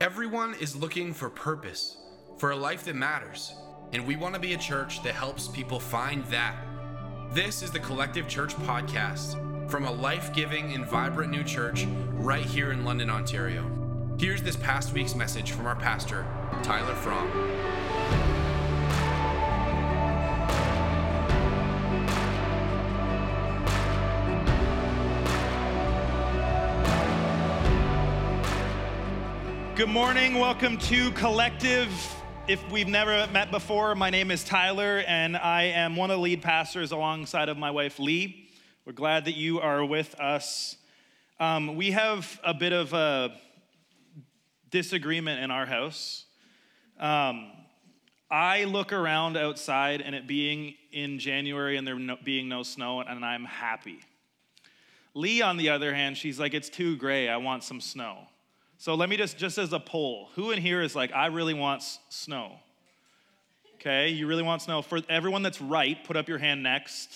Everyone is looking for purpose, for a life that matters, and we want to be a church that helps people find that. This is the Collective Church Podcast from a life giving and vibrant new church right here in London, Ontario. Here's this past week's message from our pastor, Tyler Fromm. Good morning. Welcome to Collective. If we've never met before, my name is Tyler, and I am one of the lead pastors alongside of my wife Lee. We're glad that you are with us. Um, we have a bit of a disagreement in our house. Um, I look around outside and it being in January and there no, being no snow, and I'm happy. Lee, on the other hand, she's like, it's too gray. I want some snow. So let me just, just as a poll, who in here is like, I really want snow? Okay, you really want snow? For everyone that's right, put up your hand next.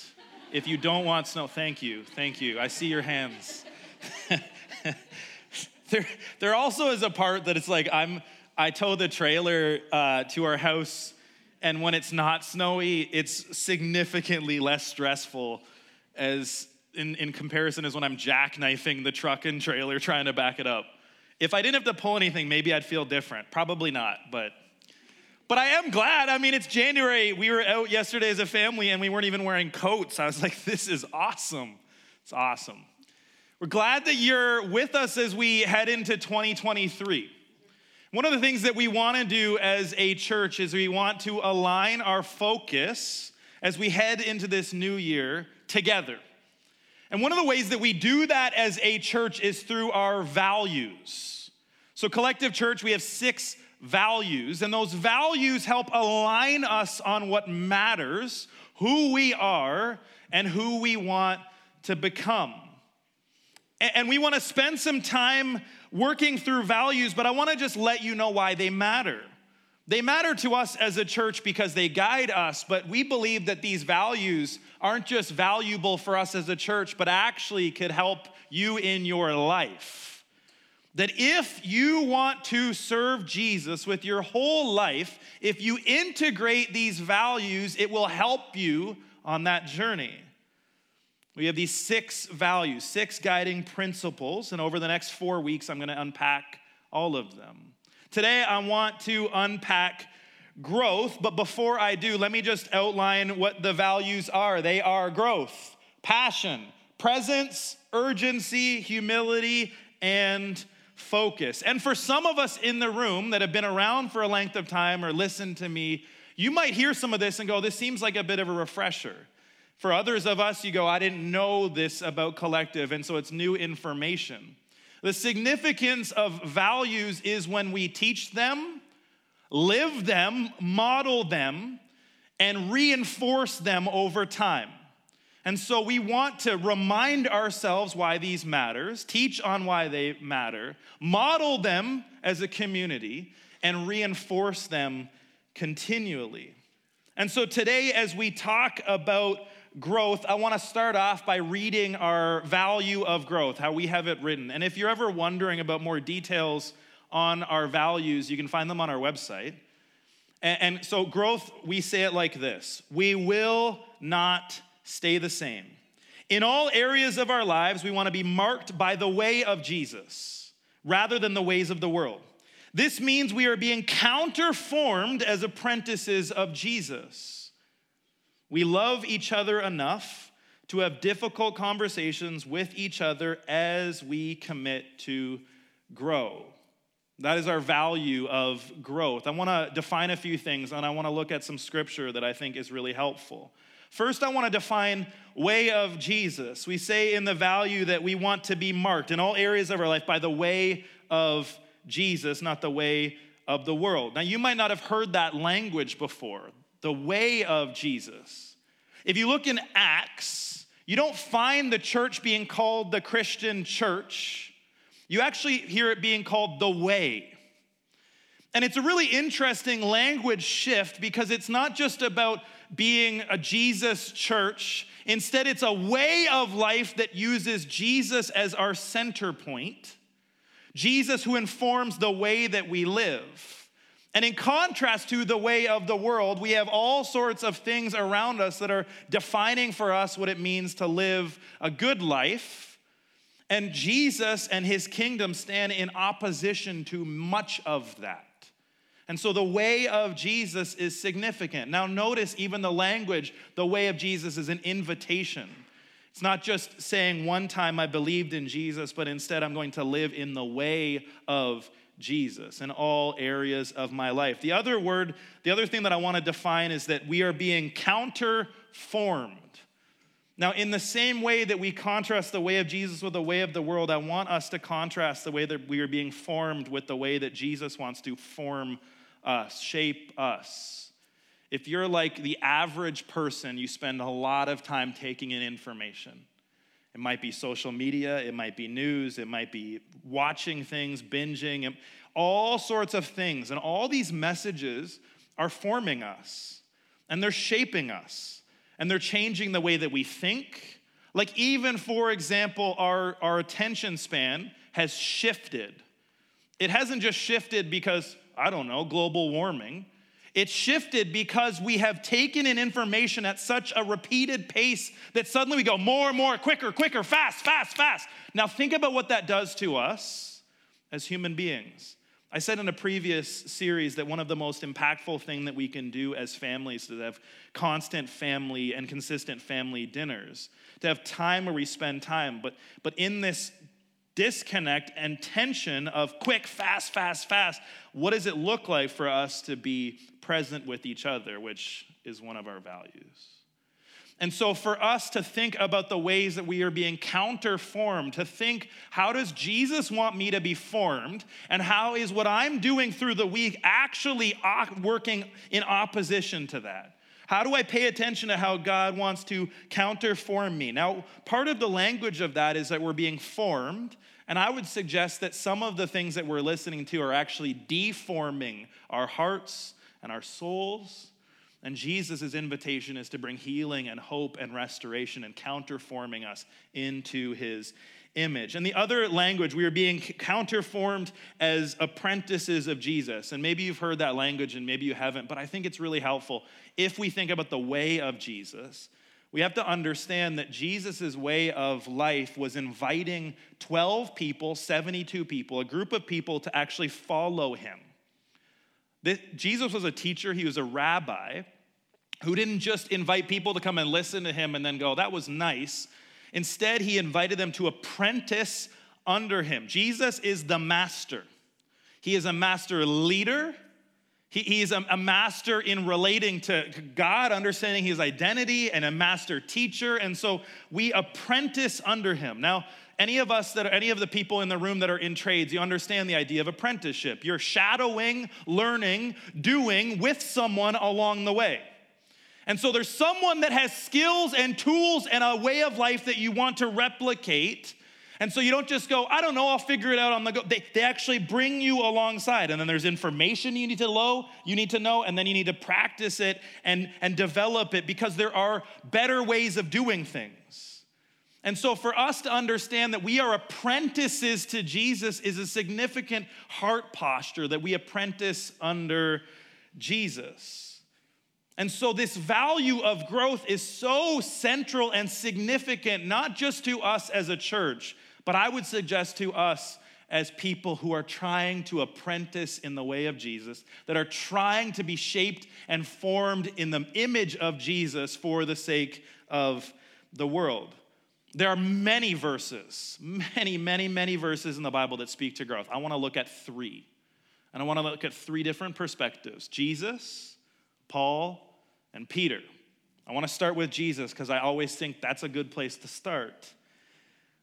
If you don't want snow, thank you, thank you. I see your hands. there, there also is a part that it's like, I'm, I tow the trailer uh, to our house, and when it's not snowy, it's significantly less stressful as in, in comparison as when I'm jackknifing the truck and trailer trying to back it up. If I didn't have to pull anything, maybe I'd feel different. Probably not, but but I am glad. I mean, it's January. We were out yesterday as a family and we weren't even wearing coats. I was like, this is awesome. It's awesome. We're glad that you're with us as we head into 2023. One of the things that we want to do as a church is we want to align our focus as we head into this new year together. And one of the ways that we do that as a church is through our values. So, Collective Church, we have six values, and those values help align us on what matters, who we are, and who we want to become. And we want to spend some time working through values, but I want to just let you know why they matter. They matter to us as a church because they guide us, but we believe that these values aren't just valuable for us as a church, but actually could help you in your life. That if you want to serve Jesus with your whole life, if you integrate these values, it will help you on that journey. We have these six values, six guiding principles, and over the next four weeks, I'm going to unpack all of them. Today, I want to unpack growth, but before I do, let me just outline what the values are. They are growth, passion, presence, urgency, humility, and focus. And for some of us in the room that have been around for a length of time or listened to me, you might hear some of this and go, This seems like a bit of a refresher. For others of us, you go, I didn't know this about collective, and so it's new information. The significance of values is when we teach them live them, model them, and reinforce them over time. And so we want to remind ourselves why these matters, teach on why they matter, model them as a community, and reinforce them continually. And so today, as we talk about growth, I want to start off by reading our value of growth, how we have it written. And if you're ever wondering about more details on our values. You can find them on our website. And, and so, growth, we say it like this We will not stay the same. In all areas of our lives, we want to be marked by the way of Jesus rather than the ways of the world. This means we are being counterformed as apprentices of Jesus. We love each other enough to have difficult conversations with each other as we commit to grow. That is our value of growth. I want to define a few things and I want to look at some scripture that I think is really helpful. First, I want to define way of Jesus. We say in the value that we want to be marked in all areas of our life by the way of Jesus, not the way of the world. Now, you might not have heard that language before, the way of Jesus. If you look in Acts, you don't find the church being called the Christian church you actually hear it being called the way. And it's a really interesting language shift because it's not just about being a Jesus church. Instead, it's a way of life that uses Jesus as our center point Jesus who informs the way that we live. And in contrast to the way of the world, we have all sorts of things around us that are defining for us what it means to live a good life. And Jesus and his kingdom stand in opposition to much of that. And so the way of Jesus is significant. Now, notice even the language, the way of Jesus is an invitation. It's not just saying one time I believed in Jesus, but instead I'm going to live in the way of Jesus in all areas of my life. The other word, the other thing that I want to define is that we are being counterformed. Now, in the same way that we contrast the way of Jesus with the way of the world, I want us to contrast the way that we are being formed with the way that Jesus wants to form us, shape us. If you're like the average person, you spend a lot of time taking in information. It might be social media, it might be news, it might be watching things, binging, all sorts of things. And all these messages are forming us and they're shaping us and they're changing the way that we think. Like, even for example, our, our attention span has shifted. It hasn't just shifted because, I don't know, global warming. It shifted because we have taken in information at such a repeated pace that suddenly we go more and more, quicker, quicker, fast, fast, fast. Now, think about what that does to us as human beings. I said in a previous series that one of the most impactful thing that we can do as families is to have constant family and consistent family dinners, to have time where we spend time. But, but in this disconnect and tension of quick, fast, fast, fast, what does it look like for us to be present with each other, which is one of our values? And so, for us to think about the ways that we are being counterformed, to think, how does Jesus want me to be formed? And how is what I'm doing through the week actually working in opposition to that? How do I pay attention to how God wants to counterform me? Now, part of the language of that is that we're being formed. And I would suggest that some of the things that we're listening to are actually deforming our hearts and our souls. And Jesus' invitation is to bring healing and hope and restoration and counterforming us into his image. And the other language, we are being counterformed as apprentices of Jesus. And maybe you've heard that language and maybe you haven't, but I think it's really helpful if we think about the way of Jesus. We have to understand that Jesus' way of life was inviting 12 people, 72 people, a group of people to actually follow him. Jesus was a teacher, he was a rabbi who didn't just invite people to come and listen to him and then go, that was nice. Instead, he invited them to apprentice under him. Jesus is the master. He is a master leader. He, he's a, a master in relating to God, understanding his identity, and a master teacher. And so we apprentice under him. Now, any of us that are, any of the people in the room that are in trades, you understand the idea of apprenticeship. You're shadowing, learning, doing with someone along the way. And so there's someone that has skills and tools and a way of life that you want to replicate. And so you don't just go, I don't know, I'll figure it out on the go. They, they actually bring you alongside. And then there's information you need to know, you need to know, and then you need to practice it and, and develop it because there are better ways of doing things. And so for us to understand that we are apprentices to Jesus is a significant heart posture that we apprentice under Jesus. And so, this value of growth is so central and significant, not just to us as a church, but I would suggest to us as people who are trying to apprentice in the way of Jesus, that are trying to be shaped and formed in the image of Jesus for the sake of the world. There are many verses, many, many, many verses in the Bible that speak to growth. I want to look at three. And I want to look at three different perspectives Jesus, Paul, and Peter. I want to start with Jesus because I always think that's a good place to start.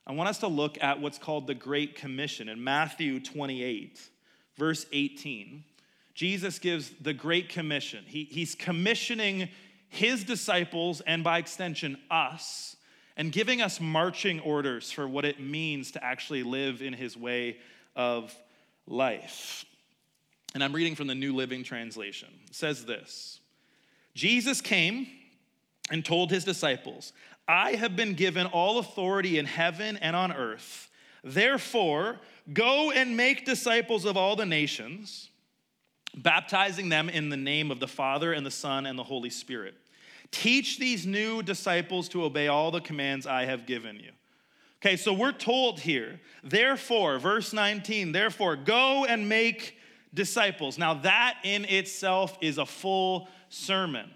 I want us to look at what's called the Great Commission in Matthew 28, verse 18. Jesus gives the Great Commission. He, he's commissioning his disciples and by extension us and giving us marching orders for what it means to actually live in his way of life. And I'm reading from the New Living Translation. It says this Jesus came and told his disciples, I have been given all authority in heaven and on earth. Therefore, go and make disciples of all the nations, baptizing them in the name of the Father and the Son and the Holy Spirit. Teach these new disciples to obey all the commands I have given you. Okay, so we're told here, therefore, verse 19, therefore, go and make disciples. Now, that in itself is a full sermon.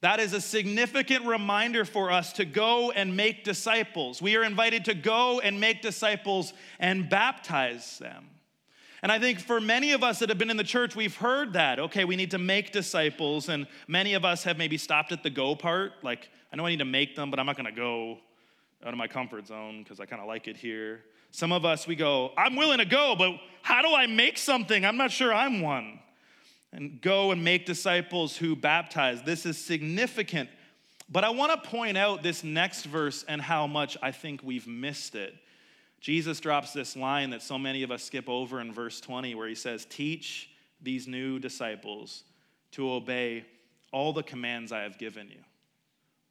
That is a significant reminder for us to go and make disciples. We are invited to go and make disciples and baptize them. And I think for many of us that have been in the church, we've heard that. Okay, we need to make disciples. And many of us have maybe stopped at the go part. Like, I know I need to make them, but I'm not going to go out of my comfort zone because I kind of like it here. Some of us, we go, I'm willing to go, but how do I make something? I'm not sure I'm one and go and make disciples who baptize. This is significant. But I want to point out this next verse and how much I think we've missed it. Jesus drops this line that so many of us skip over in verse 20, where he says, Teach these new disciples to obey all the commands I have given you.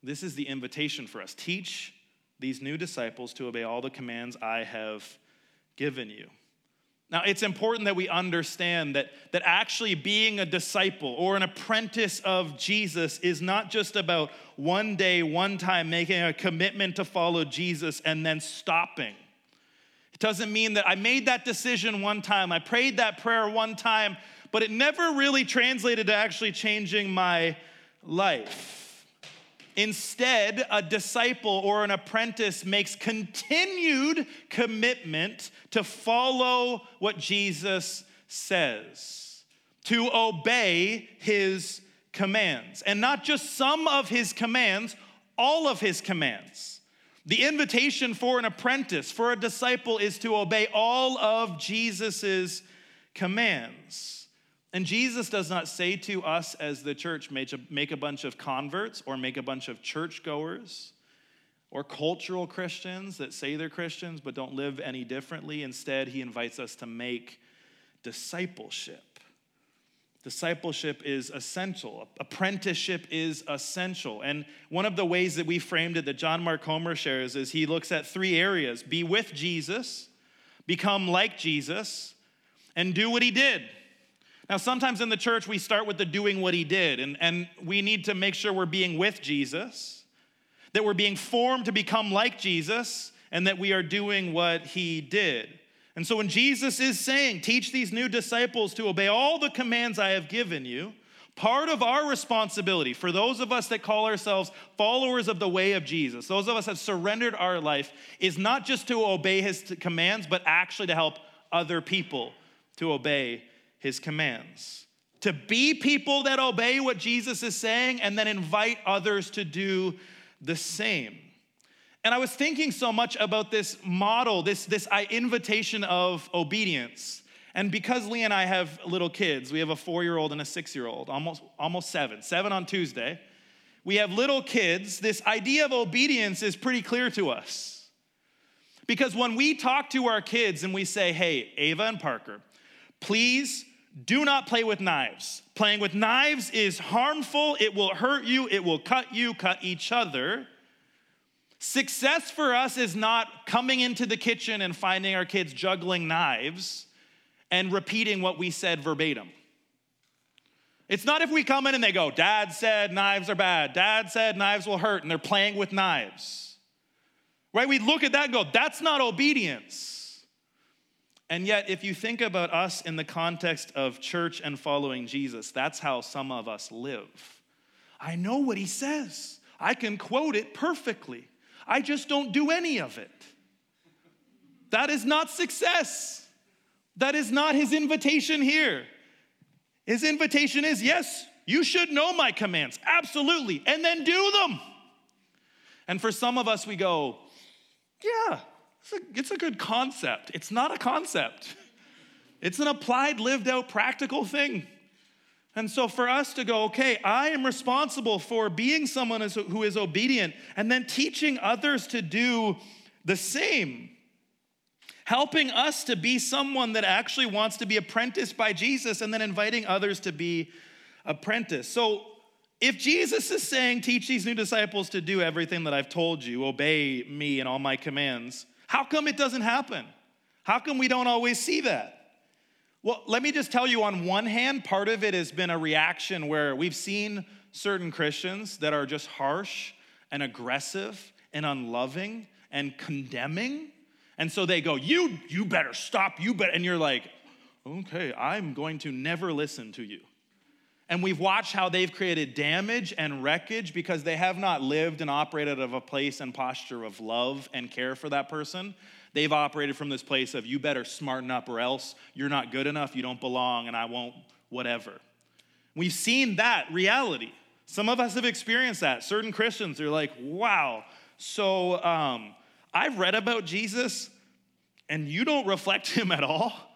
This is the invitation for us. Teach these new disciples to obey all the commands I have given you. Now, it's important that we understand that, that actually being a disciple or an apprentice of Jesus is not just about one day, one time making a commitment to follow Jesus and then stopping. It doesn't mean that I made that decision one time, I prayed that prayer one time, but it never really translated to actually changing my life. Instead, a disciple or an apprentice makes continued commitment to follow what Jesus says, to obey his commands. And not just some of his commands, all of his commands. The invitation for an apprentice, for a disciple, is to obey all of Jesus's commands. And Jesus does not say to us as the church, make a bunch of converts or make a bunch of churchgoers or cultural Christians that say they're Christians but don't live any differently. Instead, he invites us to make discipleship. Discipleship is essential. Apprenticeship is essential. And one of the ways that we framed it that John Mark Comer shares is he looks at three areas be with Jesus, become like Jesus, and do what he did. Now, sometimes in the church, we start with the doing what he did, and, and we need to make sure we're being with Jesus, that we're being formed to become like Jesus, and that we are doing what he did. And so when Jesus is saying, Teach these new disciples to obey all the commands I have given you, part of our responsibility for those of us that call ourselves followers of the way of Jesus, those of us that surrendered our life, is not just to obey his commands, but actually to help other people to obey his commands. To be people that obey what Jesus is saying and then invite others to do the same. And I was thinking so much about this model, this, this invitation of obedience. And because Lee and I have little kids, we have a four year old and a six year old, almost, almost seven, seven on Tuesday. We have little kids. This idea of obedience is pretty clear to us. Because when we talk to our kids and we say, hey, Ava and Parker, please do not play with knives. Playing with knives is harmful, it will hurt you, it will cut you, cut each other. Success for us is not coming into the kitchen and finding our kids juggling knives and repeating what we said verbatim. It's not if we come in and they go, Dad said knives are bad, Dad said knives will hurt, and they're playing with knives. Right? We look at that and go, That's not obedience. And yet, if you think about us in the context of church and following Jesus, that's how some of us live. I know what he says, I can quote it perfectly. I just don't do any of it. That is not success. That is not his invitation here. His invitation is yes, you should know my commands, absolutely, and then do them. And for some of us, we go, yeah, it's a, it's a good concept. It's not a concept, it's an applied, lived out, practical thing. And so, for us to go, okay, I am responsible for being someone who is obedient and then teaching others to do the same. Helping us to be someone that actually wants to be apprenticed by Jesus and then inviting others to be apprenticed. So, if Jesus is saying, teach these new disciples to do everything that I've told you, obey me and all my commands, how come it doesn't happen? How come we don't always see that? Well, let me just tell you on one hand, part of it has been a reaction where we've seen certain Christians that are just harsh and aggressive and unloving and condemning. And so they go, You, you better stop, you better. And you're like, Okay, I'm going to never listen to you. And we've watched how they've created damage and wreckage because they have not lived and operated out of a place and posture of love and care for that person. They've operated from this place of, you better smarten up or else you're not good enough, you don't belong, and I won't, whatever. We've seen that reality. Some of us have experienced that. Certain Christians are like, wow, so um, I've read about Jesus and you don't reflect him at all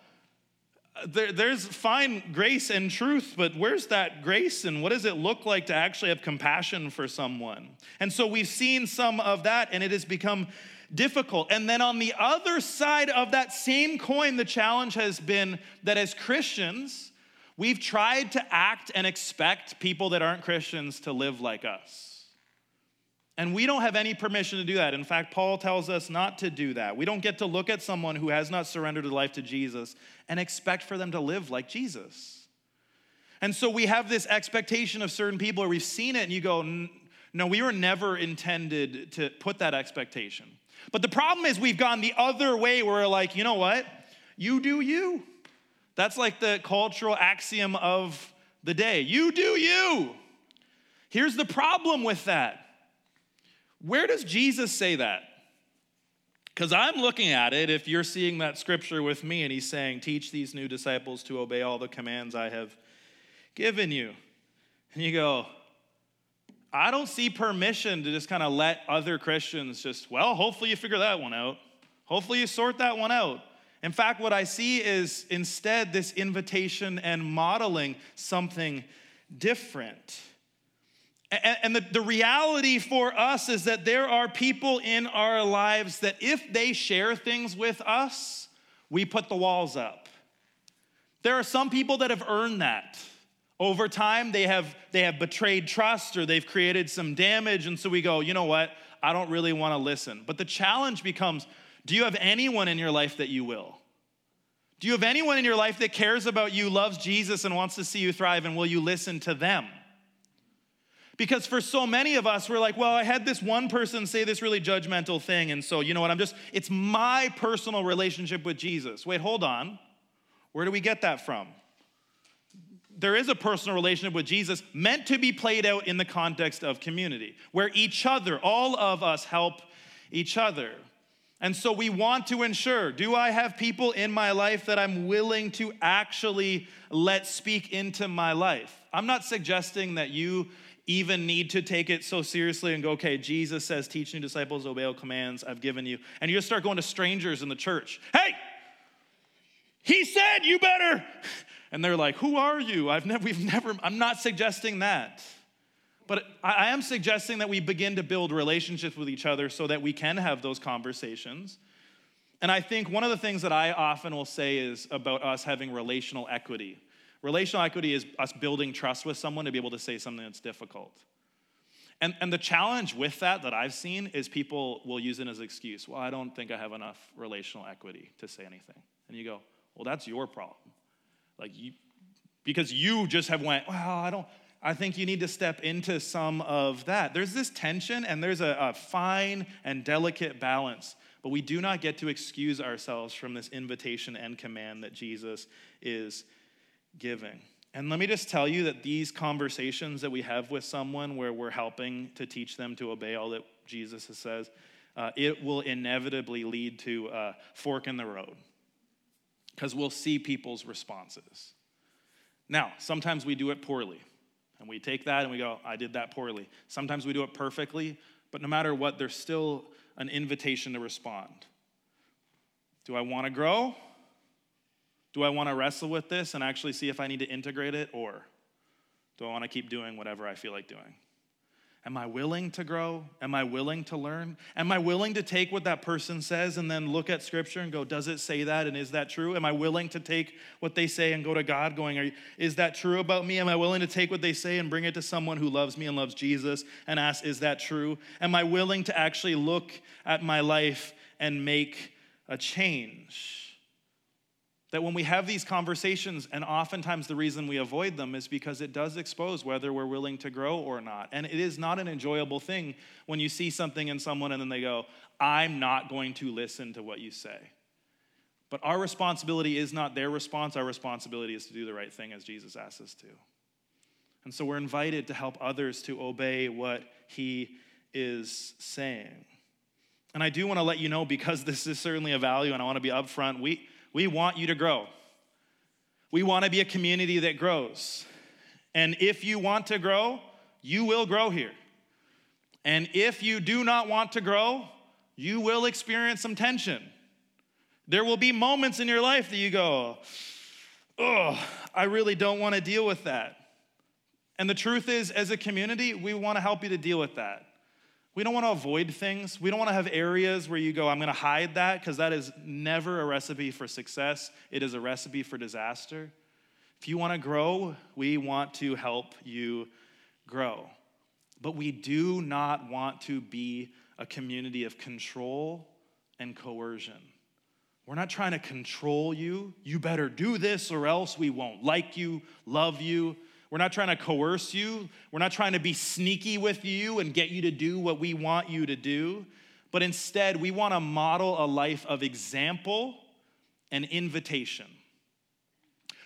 there, there's fine grace and truth, but where's that grace and what does it look like to actually have compassion for someone? And so we've seen some of that and it has become difficult. And then on the other side of that same coin, the challenge has been that as Christians, we've tried to act and expect people that aren't Christians to live like us. And we don't have any permission to do that. In fact, Paul tells us not to do that. We don't get to look at someone who has not surrendered their life to Jesus and expect for them to live like Jesus. And so we have this expectation of certain people, or we've seen it, and you go, no, we were never intended to put that expectation. But the problem is we've gone the other way where we're like, you know what? You do you. That's like the cultural axiom of the day. You do you. Here's the problem with that where does Jesus say that? Because I'm looking at it, if you're seeing that scripture with me, and he's saying, Teach these new disciples to obey all the commands I have given you. And you go, I don't see permission to just kind of let other Christians just, well, hopefully you figure that one out. Hopefully you sort that one out. In fact, what I see is instead this invitation and modeling something different. And the, the reality for us is that there are people in our lives that if they share things with us, we put the walls up. There are some people that have earned that. Over time, they have, they have betrayed trust or they've created some damage. And so we go, you know what? I don't really want to listen. But the challenge becomes do you have anyone in your life that you will? Do you have anyone in your life that cares about you, loves Jesus, and wants to see you thrive? And will you listen to them? Because for so many of us, we're like, well, I had this one person say this really judgmental thing. And so, you know what? I'm just, it's my personal relationship with Jesus. Wait, hold on. Where do we get that from? There is a personal relationship with Jesus meant to be played out in the context of community, where each other, all of us, help each other. And so we want to ensure do I have people in my life that I'm willing to actually let speak into my life? I'm not suggesting that you even need to take it so seriously and go, okay, Jesus says, teach new disciples, obey all commands I've given you. And you just start going to strangers in the church. Hey, he said you better. And they're like, who are you? I've never, we've never, I'm not suggesting that. But I am suggesting that we begin to build relationships with each other so that we can have those conversations. And I think one of the things that I often will say is about us having relational equity. Relational equity is us building trust with someone to be able to say something that's difficult. And, and the challenge with that that I've seen is people will use it as an excuse. Well, I don't think I have enough relational equity to say anything. And you go, well, that's your problem. Like you, because you just have went, well, I don't, I think you need to step into some of that. There's this tension and there's a, a fine and delicate balance, but we do not get to excuse ourselves from this invitation and command that Jesus is giving. And let me just tell you that these conversations that we have with someone where we're helping to teach them to obey all that Jesus says, uh, it will inevitably lead to a fork in the road because we'll see people's responses. Now, sometimes we do it poorly, and we take that and we go, I did that poorly. Sometimes we do it perfectly, but no matter what, there's still an invitation to respond. Do I want to grow? Do I want to wrestle with this and actually see if I need to integrate it, or do I want to keep doing whatever I feel like doing? Am I willing to grow? Am I willing to learn? Am I willing to take what that person says and then look at scripture and go, does it say that and is that true? Am I willing to take what they say and go to God going, is that true about me? Am I willing to take what they say and bring it to someone who loves me and loves Jesus and ask, is that true? Am I willing to actually look at my life and make a change? That when we have these conversations, and oftentimes the reason we avoid them is because it does expose whether we're willing to grow or not. And it is not an enjoyable thing when you see something in someone and then they go, I'm not going to listen to what you say. But our responsibility is not their response, our responsibility is to do the right thing as Jesus asks us to. And so we're invited to help others to obey what he is saying. And I do want to let you know, because this is certainly a value and I want to be upfront, we, we want you to grow. We want to be a community that grows. And if you want to grow, you will grow here. And if you do not want to grow, you will experience some tension. There will be moments in your life that you go, oh, I really don't want to deal with that. And the truth is, as a community, we want to help you to deal with that. We don't want to avoid things. We don't want to have areas where you go, I'm going to hide that, because that is never a recipe for success. It is a recipe for disaster. If you want to grow, we want to help you grow. But we do not want to be a community of control and coercion. We're not trying to control you. You better do this or else we won't like you, love you. We're not trying to coerce you. We're not trying to be sneaky with you and get you to do what we want you to do. But instead, we want to model a life of example and invitation.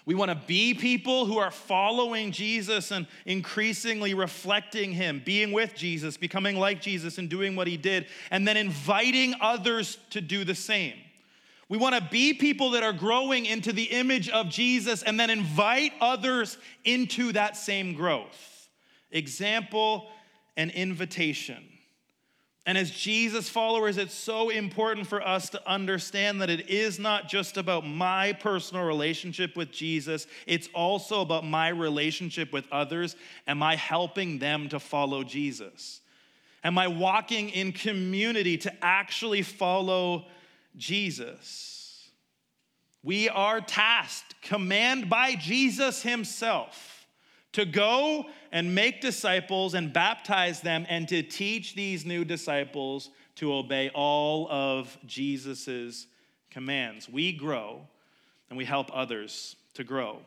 We want to be people who are following Jesus and increasingly reflecting Him, being with Jesus, becoming like Jesus, and doing what He did, and then inviting others to do the same. We want to be people that are growing into the image of Jesus and then invite others into that same growth. Example and invitation. And as Jesus followers, it's so important for us to understand that it is not just about my personal relationship with Jesus, it's also about my relationship with others. Am I helping them to follow Jesus? Am I walking in community to actually follow Jesus. We are tasked, command by Jesus himself, to go and make disciples and baptize them and to teach these new disciples to obey all of Jesus's commands. We grow and we help others to grow.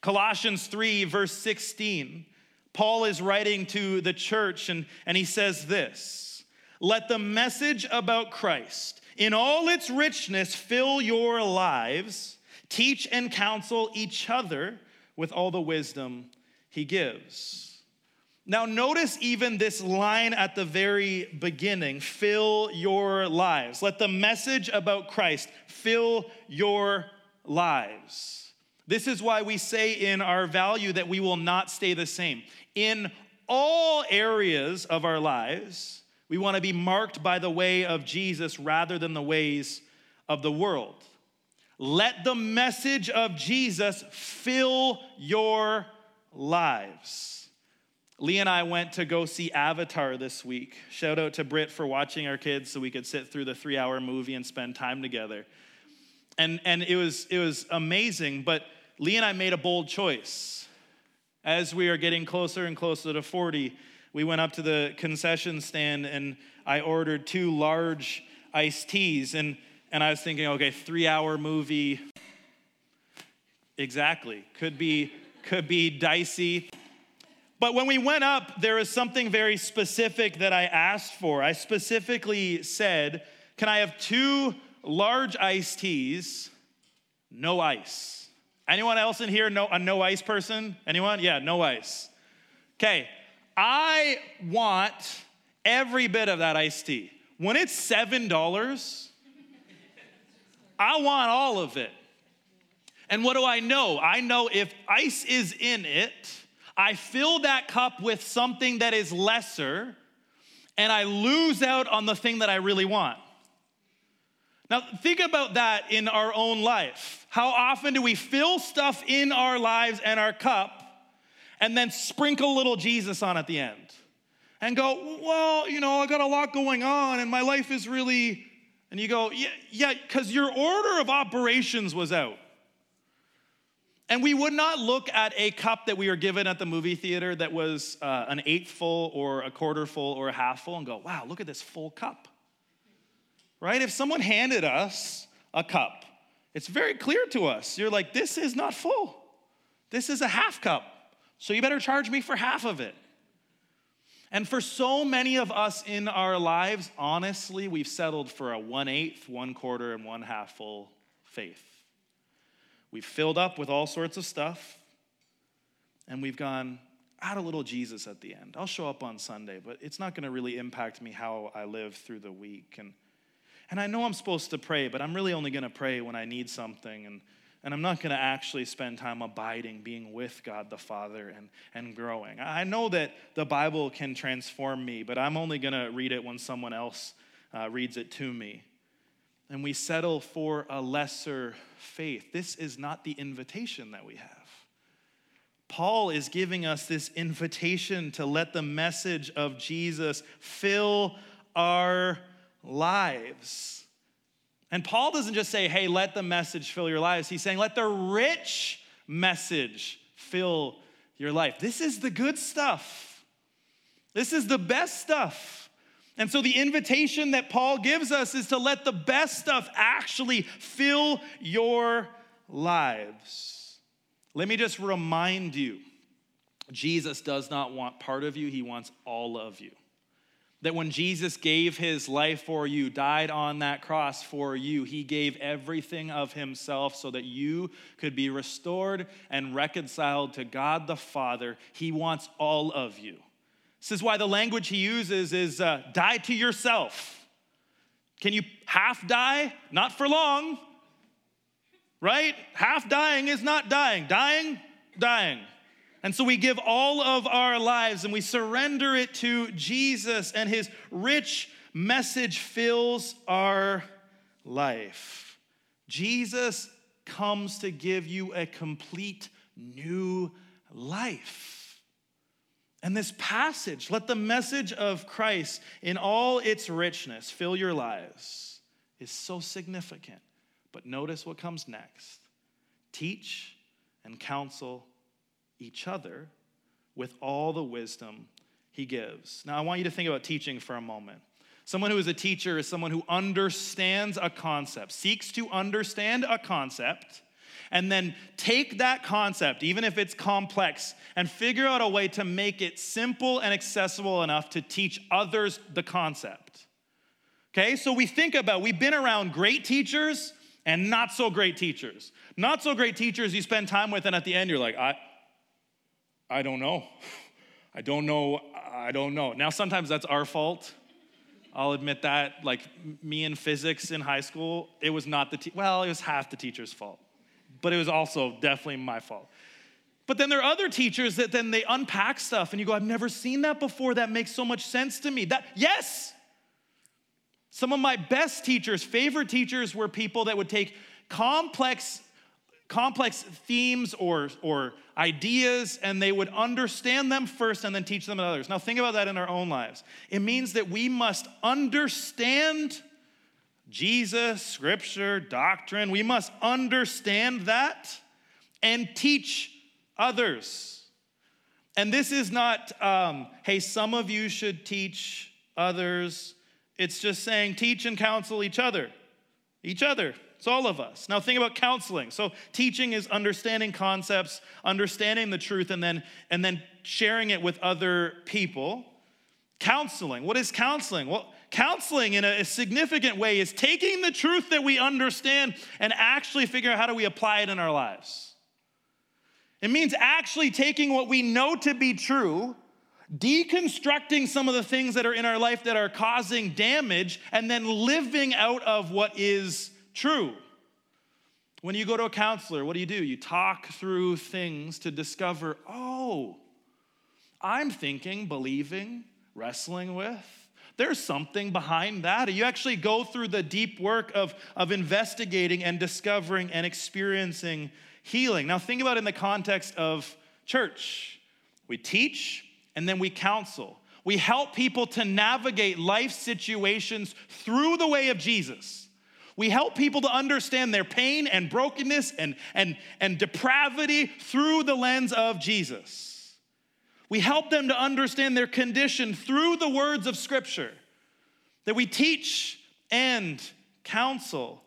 Colossians 3, verse 16, Paul is writing to the church and, and he says this Let the message about Christ in all its richness, fill your lives, teach and counsel each other with all the wisdom he gives. Now, notice even this line at the very beginning fill your lives. Let the message about Christ fill your lives. This is why we say in our value that we will not stay the same. In all areas of our lives, we want to be marked by the way of Jesus rather than the ways of the world. Let the message of Jesus fill your lives. Lee and I went to go see Avatar this week. Shout out to Britt for watching our kids so we could sit through the three hour movie and spend time together. And, and it, was, it was amazing, but Lee and I made a bold choice. As we are getting closer and closer to 40, we went up to the concession stand and I ordered two large iced teas. And, and I was thinking, okay, three hour movie. Exactly. Could be, could be dicey. But when we went up, there was something very specific that I asked for. I specifically said, Can I have two large iced teas, no ice? Anyone else in here know a no ice person? Anyone? Yeah, no ice. Okay, I want every bit of that iced tea. When it's $7, I want all of it. And what do I know? I know if ice is in it, I fill that cup with something that is lesser, and I lose out on the thing that I really want. Now, think about that in our own life. How often do we fill stuff in our lives and our cup and then sprinkle little Jesus on at the end and go, well, you know, I got a lot going on and my life is really, and you go, yeah, yeah, because your order of operations was out. And we would not look at a cup that we were given at the movie theater that was uh, an eighth full or a quarter full or a half full and go, wow, look at this full cup. Right? If someone handed us a cup it's very clear to us. You're like, this is not full. This is a half cup. So you better charge me for half of it. And for so many of us in our lives, honestly, we've settled for a one eighth, one quarter, and one half full faith. We've filled up with all sorts of stuff, and we've gone, add a little Jesus at the end. I'll show up on Sunday, but it's not going to really impact me how I live through the week. And, and I know I'm supposed to pray, but I'm really only going to pray when I need something. And and I'm not going to actually spend time abiding, being with God the Father and, and growing. I know that the Bible can transform me, but I'm only going to read it when someone else uh, reads it to me. And we settle for a lesser faith. This is not the invitation that we have. Paul is giving us this invitation to let the message of Jesus fill our lives. And Paul doesn't just say, hey, let the message fill your lives. He's saying, let the rich message fill your life. This is the good stuff. This is the best stuff. And so the invitation that Paul gives us is to let the best stuff actually fill your lives. Let me just remind you Jesus does not want part of you, he wants all of you that when Jesus gave his life for you, died on that cross for you, he gave everything of himself so that you could be restored and reconciled to God the Father. He wants all of you. This is why the language he uses is uh, die to yourself. Can you half die? Not for long, right? Half dying is not dying. Dying, dying. And so we give all of our lives and we surrender it to Jesus, and his rich message fills our life. Jesus comes to give you a complete new life. And this passage, let the message of Christ in all its richness fill your lives, is so significant. But notice what comes next teach and counsel each other with all the wisdom he gives. Now, I want you to think about teaching for a moment. Someone who is a teacher is someone who understands a concept, seeks to understand a concept, and then take that concept, even if it's complex, and figure out a way to make it simple and accessible enough to teach others the concept. Okay, so we think about, we've been around great teachers and not so great teachers. Not so great teachers you spend time with, and at the end you're like, I, I don't know. I don't know. I don't know. Now, sometimes that's our fault. I'll admit that. Like me in physics in high school, it was not the, te- well, it was half the teacher's fault, but it was also definitely my fault. But then there are other teachers that then they unpack stuff and you go, I've never seen that before. That makes so much sense to me. That, yes. Some of my best teachers, favorite teachers, were people that would take complex complex themes or, or ideas and they would understand them first and then teach them to others. Now, think about that in our own lives. It means that we must understand Jesus, scripture, doctrine. We must understand that and teach others. And this is not, um, hey, some of you should teach others. It's just saying teach and counsel each other. Each other. It's all of us. Now, think about counseling. So, teaching is understanding concepts, understanding the truth, and then, and then sharing it with other people. Counseling. What is counseling? Well, counseling in a significant way is taking the truth that we understand and actually figuring out how do we apply it in our lives. It means actually taking what we know to be true, deconstructing some of the things that are in our life that are causing damage, and then living out of what is true. When you go to a counselor, what do you do? You talk through things to discover, oh, I'm thinking, believing, wrestling with. There's something behind that. You actually go through the deep work of, of investigating and discovering and experiencing healing. Now, think about it in the context of church. We teach and then we counsel. We help people to navigate life situations through the way of Jesus. We help people to understand their pain and brokenness and, and, and depravity through the lens of Jesus. We help them to understand their condition through the words of Scripture. That we teach and counsel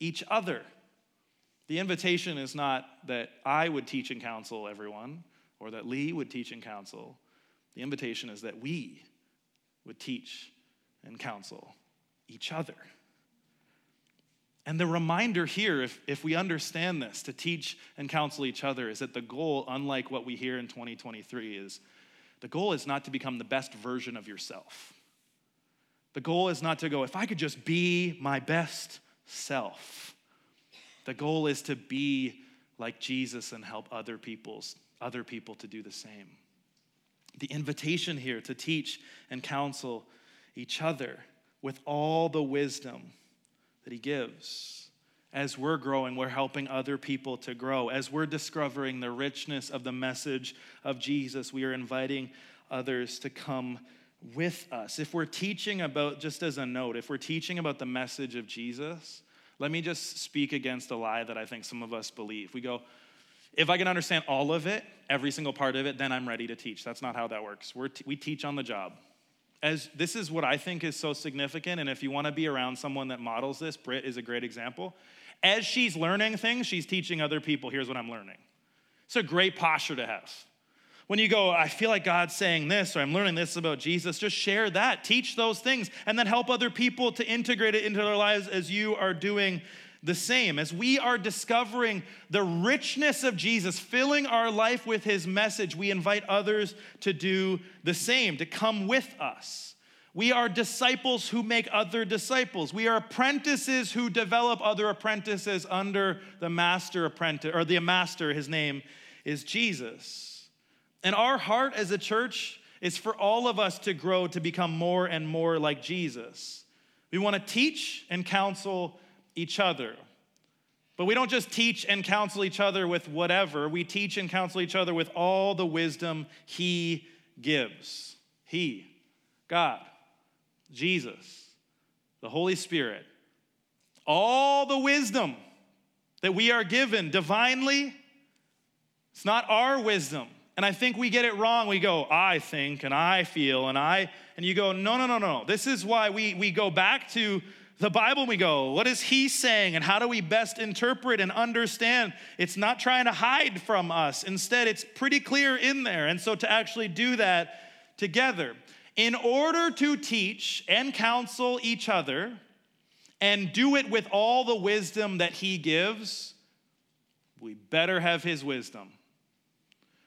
each other. The invitation is not that I would teach and counsel everyone or that Lee would teach and counsel. The invitation is that we would teach and counsel each other. And the reminder here, if, if we understand this, to teach and counsel each other, is that the goal, unlike what we hear in 2023, is the goal is not to become the best version of yourself. The goal is not to go, if I could just be my best self. The goal is to be like Jesus and help other people's other people to do the same. The invitation here to teach and counsel each other with all the wisdom that He gives. As we're growing, we're helping other people to grow. As we're discovering the richness of the message of Jesus, we are inviting others to come with us. If we're teaching about, just as a note, if we're teaching about the message of Jesus, let me just speak against a lie that I think some of us believe. We go, if I can understand all of it, every single part of it, then I'm ready to teach. That's not how that works. T- we teach on the job as this is what I think is so significant. And if you want to be around someone that models this, Britt is a great example. As she's learning things, she's teaching other people, here's what I'm learning. It's a great posture to have. When you go, I feel like God's saying this, or I'm learning this about Jesus, just share that. Teach those things, and then help other people to integrate it into their lives as you are doing the same. As we are discovering the richness of Jesus, filling our life with his message, we invite others to do the same, to come with us. We are disciples who make other disciples. We are apprentices who develop other apprentices under the master apprentice, or the master, his name is Jesus. And our heart as a church is for all of us to grow to become more and more like Jesus. We want to teach and counsel each other. But we don't just teach and counsel each other with whatever, we teach and counsel each other with all the wisdom He gives. He, God, Jesus, the Holy Spirit, all the wisdom that we are given divinely, it's not our wisdom. And I think we get it wrong. We go, I think and I feel and I, and you go, no, no, no, no. This is why we, we go back to the Bible we go, what is he saying and how do we best interpret and understand? It's not trying to hide from us. Instead, it's pretty clear in there. And so to actually do that together, in order to teach and counsel each other and do it with all the wisdom that he gives, we better have his wisdom.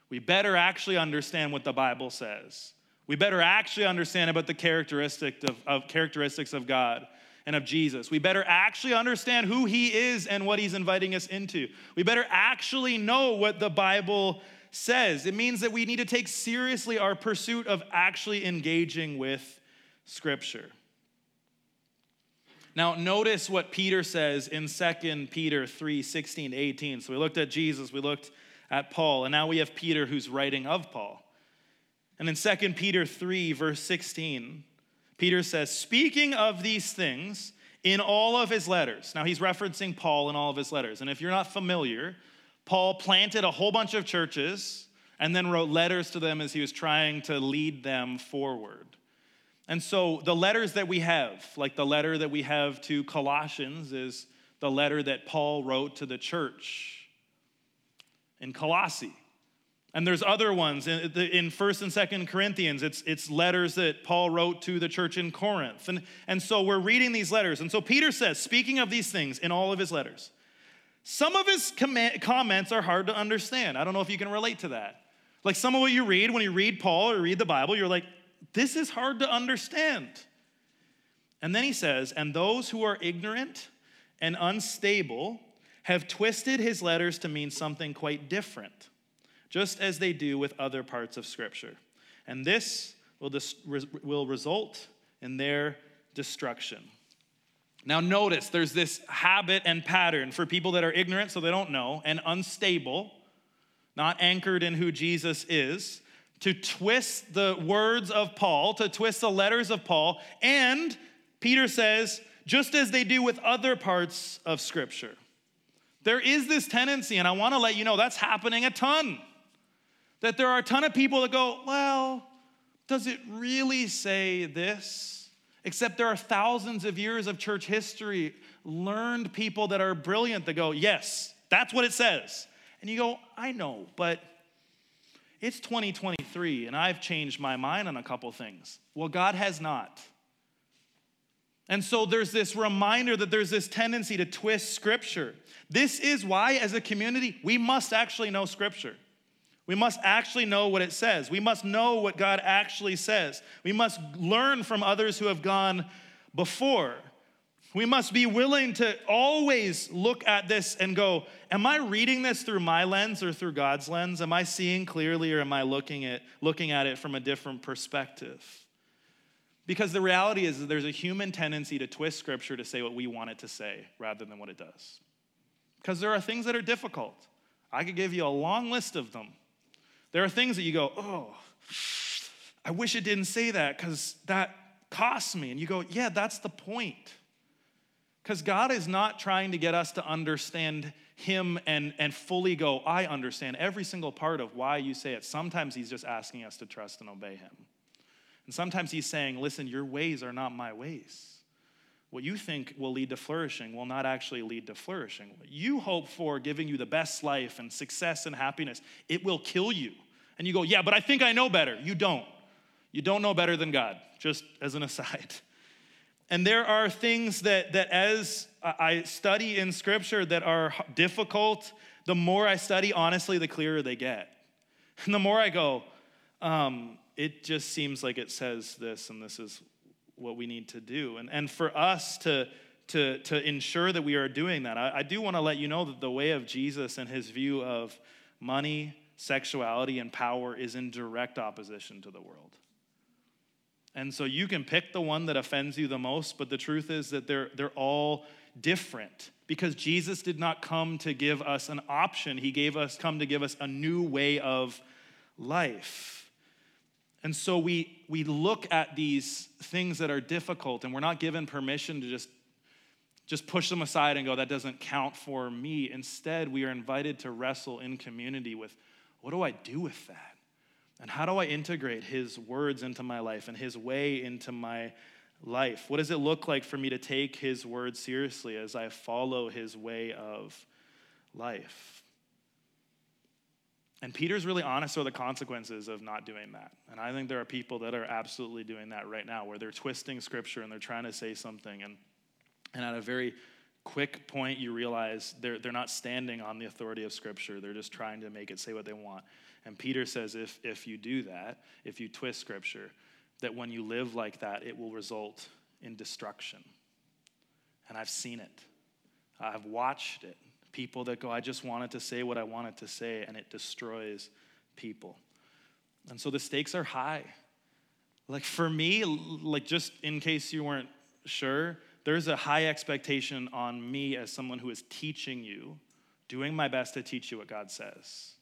We better actually understand what the Bible says. We better actually understand about the characteristic of, of characteristics of God and of Jesus. We better actually understand who he is and what he's inviting us into. We better actually know what the Bible says. It means that we need to take seriously our pursuit of actually engaging with Scripture. Now, notice what Peter says in 2 Peter 3 16 18. So we looked at Jesus, we looked at Paul, and now we have Peter who's writing of Paul. And in 2 Peter 3, verse 16, Peter says, speaking of these things in all of his letters. Now, he's referencing Paul in all of his letters. And if you're not familiar, Paul planted a whole bunch of churches and then wrote letters to them as he was trying to lead them forward. And so the letters that we have, like the letter that we have to Colossians, is the letter that Paul wrote to the church in Colossae. And there's other ones in, 1st and 2nd Corinthians. It's, it's letters that Paul wrote to the church in Corinth. And, and so we're reading these letters. And so Peter says, speaking of these things in all of his letters, some of his com- comments are hard to understand. I don't know if you can relate to that. Like some of what you read when you read Paul or read the Bible, you're like, this is hard to understand. And then he says, and those who are ignorant and unstable have twisted his letters to mean something quite different just as they do with other parts of Scripture. And this will, dis- will result in their destruction. Now, notice there's this habit and pattern for people that are ignorant, so they don't know, and unstable, not anchored in who Jesus is, to twist the words of Paul, to twist the letters of Paul, and Peter says, just as they do with other parts of Scripture. There is this tendency, and I want to let you know that's happening a ton. That there are a ton of people that go, well, does it really say this? Except there are thousands of years of church history, learned people that are brilliant that go, yes, That's what it says. And you go, I know, but it's 2023 and I've changed my mind on a couple things. Well, God has not. And so there's this reminder that there's this tendency to twist scripture. This is why, as a community, we must actually know scripture. We must actually know what it says. We must know what God actually says. We must learn from others who have gone before. We must be willing to always look at this and go, Am I reading this through my lens or through God's lens? Am I seeing clearly or am I looking at, looking at it from a different perspective? Because the reality is there's a human tendency to twist scripture to say what we want it to say rather than what it does. Because there are things that are difficult. I could give you a long list of them. There are things that you go, oh, I wish it didn't say that because that costs me. And you go, yeah, that's the point. Because God is not trying to get us to understand Him and, and fully go, I understand every single part of why you say it. Sometimes He's just asking us to trust and obey Him. And sometimes He's saying, Listen, your ways are not my ways. What you think will lead to flourishing will not actually lead to flourishing. What you hope for giving you the best life and success and happiness, it will kill you. And you go, Yeah, but I think I know better. You don't. You don't know better than God, just as an aside. And there are things that, that as I study in scripture that are difficult, the more I study, honestly, the clearer they get. And the more I go, um, it just seems like it says this, and this is what we need to do. And, and for us to, to, to ensure that we are doing that, I, I do want to let you know that the way of Jesus and his view of money, sexuality, and power is in direct opposition to the world. And so you can pick the one that offends you the most, but the truth is that they're, they're all different because Jesus did not come to give us an option. He gave us come to give us a new way of life. And so we we look at these things that are difficult and we're not given permission to just just push them aside and go that doesn't count for me. Instead, we are invited to wrestle in community with what do I do with that? And how do I integrate his words into my life and his way into my life? What does it look like for me to take his words seriously as I follow his way of life? And Peter's really honest with the consequences of not doing that. And I think there are people that are absolutely doing that right now, where they're twisting scripture and they're trying to say something. And, and at a very quick point, you realize they're, they're not standing on the authority of scripture. They're just trying to make it say what they want. And Peter says if, if you do that, if you twist scripture, that when you live like that, it will result in destruction. And I've seen it, I've watched it. People that go, I just wanted to say what I wanted to say, and it destroys people. And so the stakes are high. Like for me, like just in case you weren't sure, there's a high expectation on me as someone who is teaching you, doing my best to teach you what God says.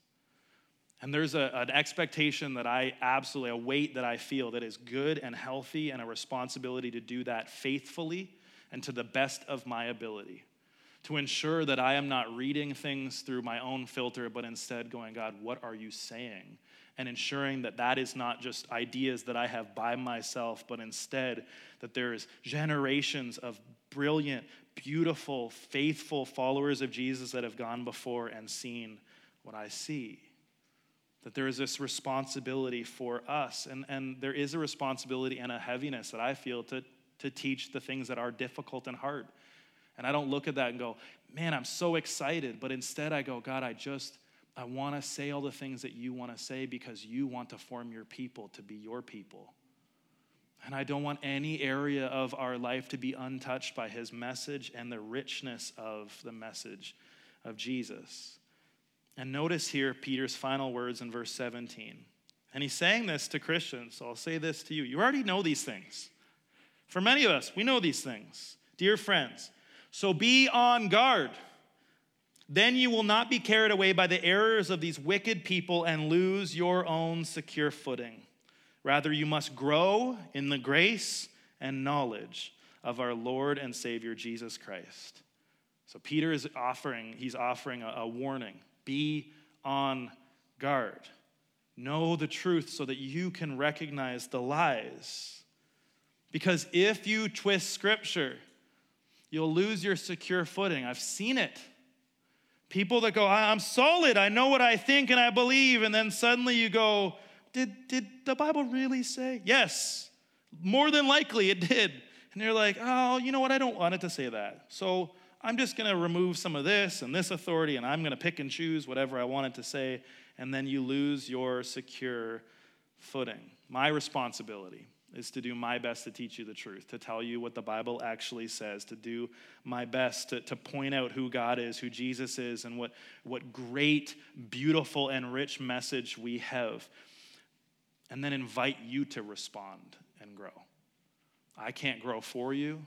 And there's a, an expectation that I absolutely, a weight that I feel that is good and healthy, and a responsibility to do that faithfully and to the best of my ability. To ensure that I am not reading things through my own filter, but instead going, God, what are you saying? And ensuring that that is not just ideas that I have by myself, but instead that there is generations of brilliant, beautiful, faithful followers of Jesus that have gone before and seen what I see that there is this responsibility for us. And, and there is a responsibility and a heaviness that I feel to, to teach the things that are difficult and hard. And I don't look at that and go, man, I'm so excited. But instead, I go, God, I just, I want to say all the things that you want to say because you want to form your people to be your people. And I don't want any area of our life to be untouched by his message and the richness of the message of Jesus. And notice here Peter's final words in verse 17. And he's saying this to Christians, so I'll say this to you. You already know these things. For many of us, we know these things. Dear friends, so be on guard. Then you will not be carried away by the errors of these wicked people and lose your own secure footing. Rather, you must grow in the grace and knowledge of our Lord and Savior Jesus Christ. So Peter is offering, he's offering a, a warning be on guard. Know the truth so that you can recognize the lies. Because if you twist scripture, you'll lose your secure footing. I've seen it. People that go, I'm solid, I know what I think and I believe, and then suddenly you go, Did, did the Bible really say? Yes, more than likely it did. And you're like, Oh, you know what? I don't want it to say that. So I'm just going to remove some of this and this authority, and I'm going to pick and choose whatever I want it to say. And then you lose your secure footing. My responsibility is to do my best to teach you the truth, to tell you what the Bible actually says, to do my best to, to point out who God is, who Jesus is, and what, what great, beautiful, and rich message we have. And then invite you to respond and grow. I can't grow for you.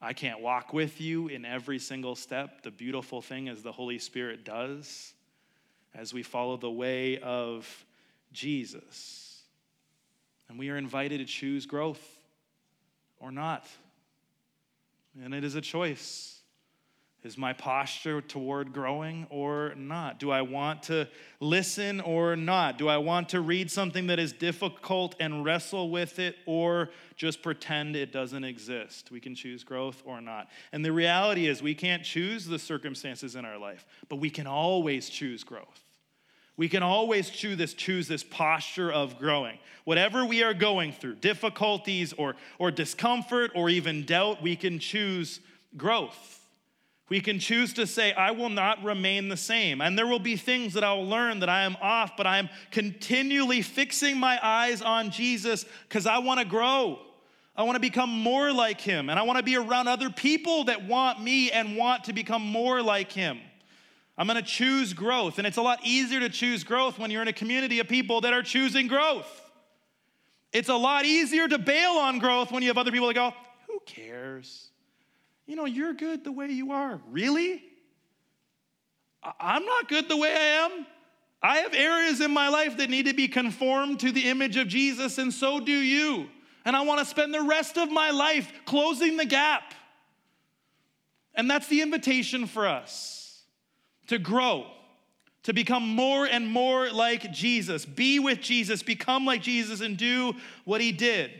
I can't walk with you in every single step. The beautiful thing is the Holy Spirit does as we follow the way of Jesus. And we are invited to choose growth or not. And it is a choice. Is my posture toward growing or not? Do I want to listen or not? Do I want to read something that is difficult and wrestle with it or just pretend it doesn't exist? We can choose growth or not. And the reality is, we can't choose the circumstances in our life, but we can always choose growth. We can always choose this, choose this posture of growing. Whatever we are going through, difficulties or, or discomfort or even doubt, we can choose growth. We can choose to say, I will not remain the same. And there will be things that I will learn that I am off, but I am continually fixing my eyes on Jesus because I want to grow. I want to become more like him. And I want to be around other people that want me and want to become more like him. I'm going to choose growth. And it's a lot easier to choose growth when you're in a community of people that are choosing growth. It's a lot easier to bail on growth when you have other people that go, Who cares? You know, you're good the way you are. Really? I'm not good the way I am. I have areas in my life that need to be conformed to the image of Jesus, and so do you. And I want to spend the rest of my life closing the gap. And that's the invitation for us to grow, to become more and more like Jesus, be with Jesus, become like Jesus, and do what he did.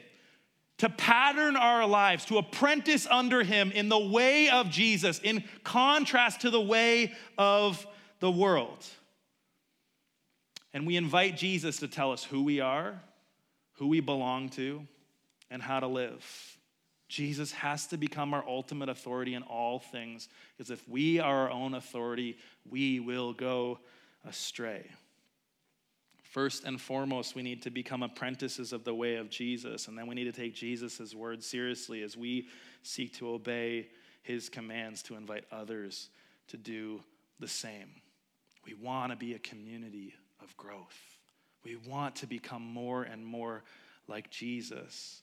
To pattern our lives, to apprentice under him in the way of Jesus, in contrast to the way of the world. And we invite Jesus to tell us who we are, who we belong to, and how to live. Jesus has to become our ultimate authority in all things, because if we are our own authority, we will go astray. First and foremost, we need to become apprentices of the way of Jesus, and then we need to take Jesus' word seriously as we seek to obey his commands to invite others to do the same. We want to be a community of growth. We want to become more and more like Jesus.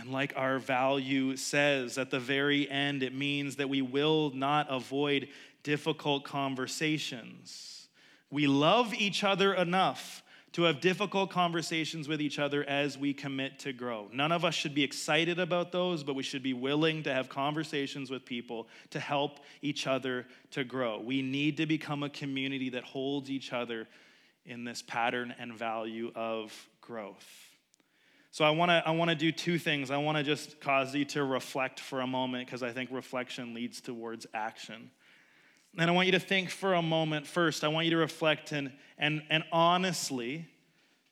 And like our value says at the very end, it means that we will not avoid difficult conversations. We love each other enough to have difficult conversations with each other as we commit to grow. None of us should be excited about those, but we should be willing to have conversations with people to help each other to grow. We need to become a community that holds each other in this pattern and value of growth. So I want to I want to do two things. I want to just cause you to reflect for a moment because I think reflection leads towards action. And I want you to think for a moment first. I want you to reflect and and and honestly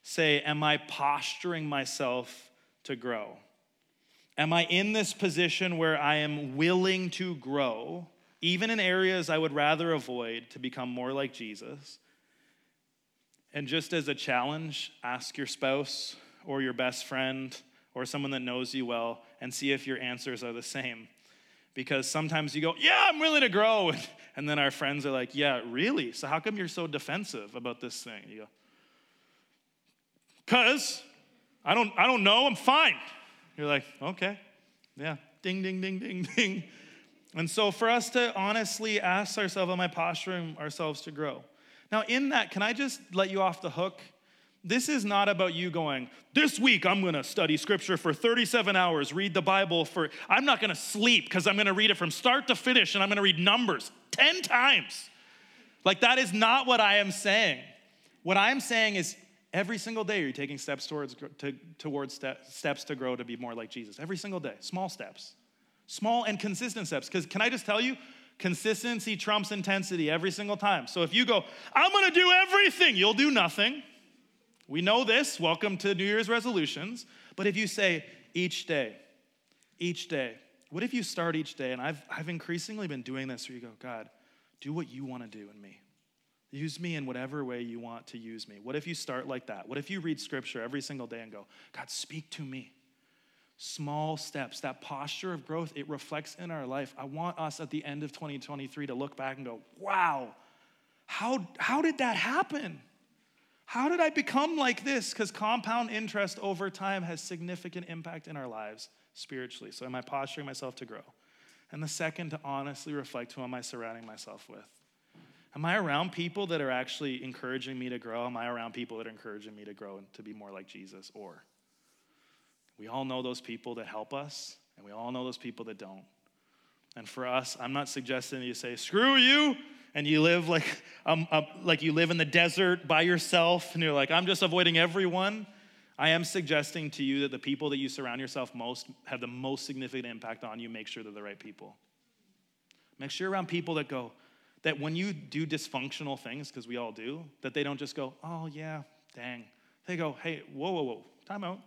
say am I posturing myself to grow? Am I in this position where I am willing to grow even in areas I would rather avoid to become more like Jesus? And just as a challenge, ask your spouse or your best friend or someone that knows you well and see if your answers are the same. Because sometimes you go, Yeah, I'm willing to grow. And then our friends are like, Yeah, really? So how come you're so defensive about this thing? You go, Because I don't, I don't know, I'm fine. You're like, Okay, yeah, ding, ding, ding, ding, ding. And so for us to honestly ask ourselves, Am I posturing ourselves to grow? Now, in that, can I just let you off the hook? This is not about you going, this week I'm gonna study scripture for 37 hours, read the Bible for, I'm not gonna sleep because I'm gonna read it from start to finish and I'm gonna read Numbers 10 times. Like, that is not what I am saying. What I'm saying is every single day you're taking steps towards, to, towards step, steps to grow to be more like Jesus. Every single day, small steps, small and consistent steps. Because can I just tell you, Consistency trumps intensity every single time. So if you go, I'm gonna do everything, you'll do nothing. We know this. Welcome to New Year's resolutions. But if you say each day, each day, what if you start each day? And I've, I've increasingly been doing this where you go, God, do what you want to do in me. Use me in whatever way you want to use me. What if you start like that? What if you read scripture every single day and go, God, speak to me? Small steps, that posture of growth, it reflects in our life. I want us at the end of 2023 to look back and go, wow, how, how did that happen? How did I become like this? Because compound interest over time has significant impact in our lives spiritually. So, am I posturing myself to grow? And the second, to honestly reflect who am I surrounding myself with? Am I around people that are actually encouraging me to grow? Am I around people that are encouraging me to grow and to be more like Jesus? Or we all know those people that help us, and we all know those people that don't. And for us, I'm not suggesting you say, screw you, and you live like, um, uh, like you live in the desert by yourself, and you're like, I'm just avoiding everyone. I am suggesting to you that the people that you surround yourself most have the most significant impact on you. Make sure they're the right people. Make sure you're around people that go, that when you do dysfunctional things, because we all do, that they don't just go, oh, yeah, dang. They go, hey, whoa, whoa, whoa, time out.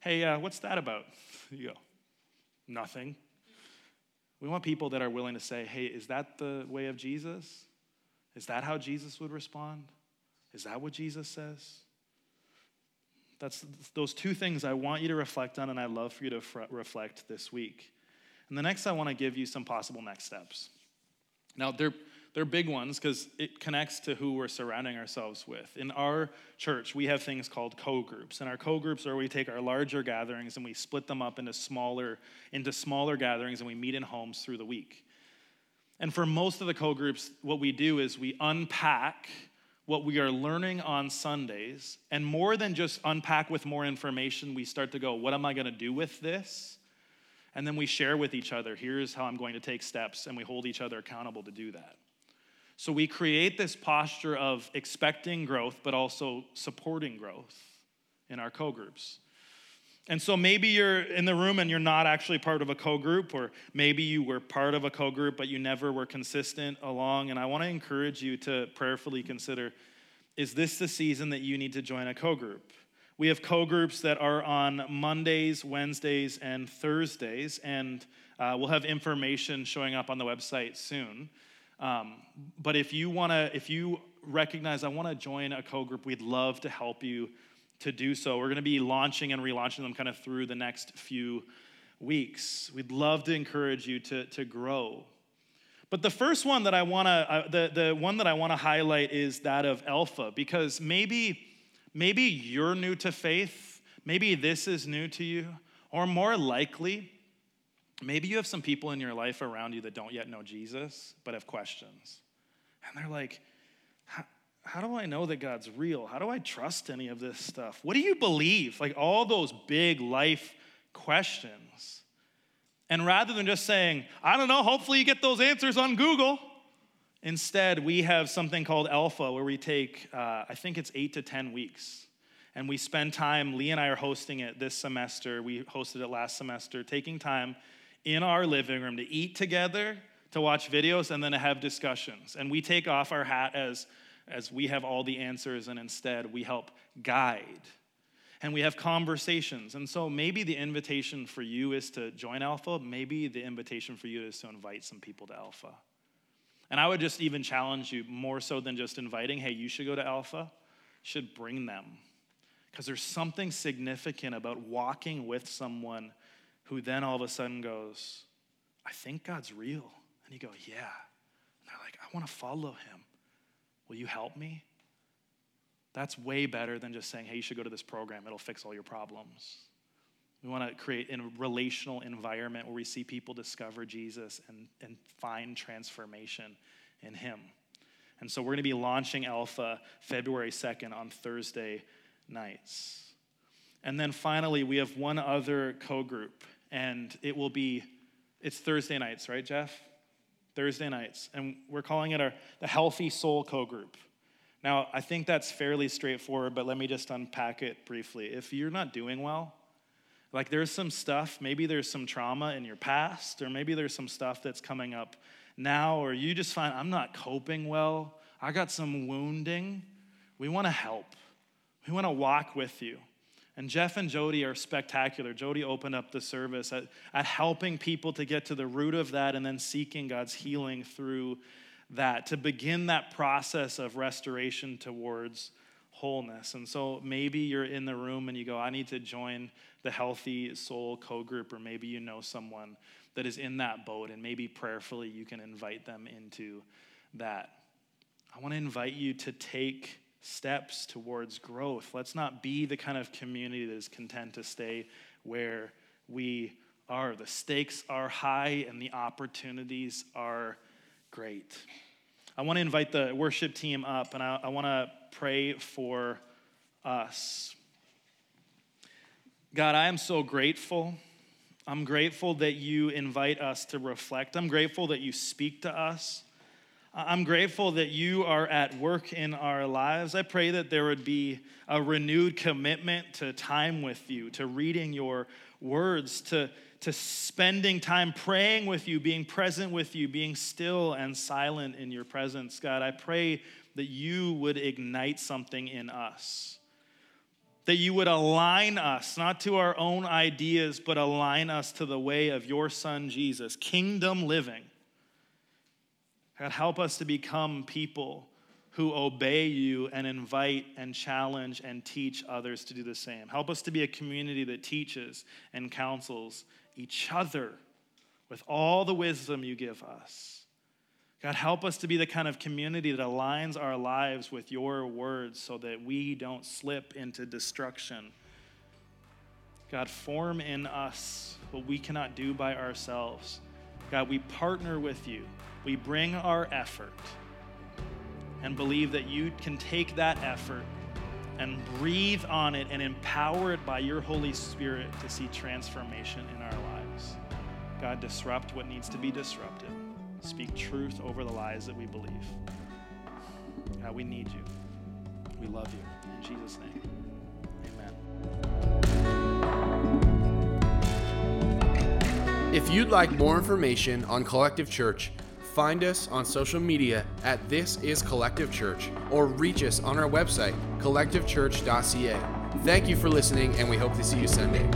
Hey, uh, what's that about? You go, nothing. We want people that are willing to say, hey, is that the way of Jesus? Is that how Jesus would respond? Is that what Jesus says? That's those two things I want you to reflect on, and I'd love for you to reflect this week. And the next, I want to give you some possible next steps. Now, they're they're big ones because it connects to who we're surrounding ourselves with. In our church, we have things called co-groups. And our co-groups are we take our larger gatherings and we split them up into smaller, into smaller gatherings and we meet in homes through the week. And for most of the co-groups, what we do is we unpack what we are learning on Sundays, and more than just unpack with more information, we start to go, what am I going to do with this? And then we share with each other, here's how I'm going to take steps, and we hold each other accountable to do that. So we create this posture of expecting growth, but also supporting growth in our co groups. And so maybe you're in the room and you're not actually part of a co group, or maybe you were part of a co group, but you never were consistent along. And I want to encourage you to prayerfully consider is this the season that you need to join a co group? We have co groups that are on Mondays, Wednesdays, and Thursdays, and uh, we'll have information showing up on the website soon. Um, but if you want to, if you recognize I want to join a co group, we'd love to help you to do so. We're going to be launching and relaunching them kind of through the next few weeks. We'd love to encourage you to, to grow. But the first one that I want to, uh, the, the one that I want to highlight is that of Alpha, because maybe, maybe you're new to faith, maybe this is new to you, or more likely, Maybe you have some people in your life around you that don't yet know Jesus, but have questions. And they're like, how do I know that God's real? How do I trust any of this stuff? What do you believe? Like all those big life questions. And rather than just saying, I don't know, hopefully you get those answers on Google, instead we have something called Alpha where we take, uh, I think it's eight to 10 weeks. And we spend time, Lee and I are hosting it this semester. We hosted it last semester, taking time in our living room to eat together, to watch videos, and then to have discussions. And we take off our hat as, as we have all the answers, and instead we help guide. And we have conversations. And so maybe the invitation for you is to join Alpha. Maybe the invitation for you is to invite some people to Alpha. And I would just even challenge you more so than just inviting, hey, you should go to Alpha, should bring them. Because there's something significant about walking with someone who then all of a sudden goes, I think God's real. And you go, Yeah. And they're like, I want to follow him. Will you help me? That's way better than just saying, Hey, you should go to this program, it'll fix all your problems. We want to create a relational environment where we see people discover Jesus and, and find transformation in him. And so we're going to be launching Alpha February 2nd on Thursday nights. And then finally, we have one other co group and it will be, it's Thursday nights, right, Jeff? Thursday nights. And we're calling it our, the Healthy Soul Co group. Now, I think that's fairly straightforward, but let me just unpack it briefly. If you're not doing well, like there's some stuff, maybe there's some trauma in your past, or maybe there's some stuff that's coming up now, or you just find I'm not coping well, I got some wounding, we want to help. We want to walk with you. And Jeff and Jody are spectacular. Jody opened up the service at, at helping people to get to the root of that and then seeking God's healing through that, to begin that process of restoration towards wholeness. And so maybe you're in the room and you go, I need to join the Healthy Soul Co group, or maybe you know someone that is in that boat, and maybe prayerfully you can invite them into that. I want to invite you to take steps towards growth. Let's not be the kind of community that is content to stay where we are. The stakes are high and the opportunities are great. I want to invite the worship team up and I, I want to pray for us. God, I am so grateful. I'm grateful that you invite us to reflect. I'm grateful that you speak to us. I'm grateful that you are at work in our lives. I pray that there would be a renewed commitment to time with you, to reading your words, to, to spending time praying with you, being present with you, being still and silent in your presence. God, I pray that you would ignite something in us, that you would align us, not to our own ideas, but align us to the way of your Son, Jesus, kingdom living God, help us to become people who obey you and invite and challenge and teach others to do the same. Help us to be a community that teaches and counsels each other with all the wisdom you give us. God, help us to be the kind of community that aligns our lives with your words so that we don't slip into destruction. God, form in us what we cannot do by ourselves. God, we partner with you we bring our effort and believe that you can take that effort and breathe on it and empower it by your Holy Spirit to see transformation in our lives. God, disrupt what needs to be disrupted. Speak truth over the lies that we believe. God, we need you. We love you. In Jesus' name, amen. If you'd like more information on Collective Church, Find us on social media at This Is Collective Church or reach us on our website, collectivechurch.ca. Thank you for listening, and we hope to see you Sunday.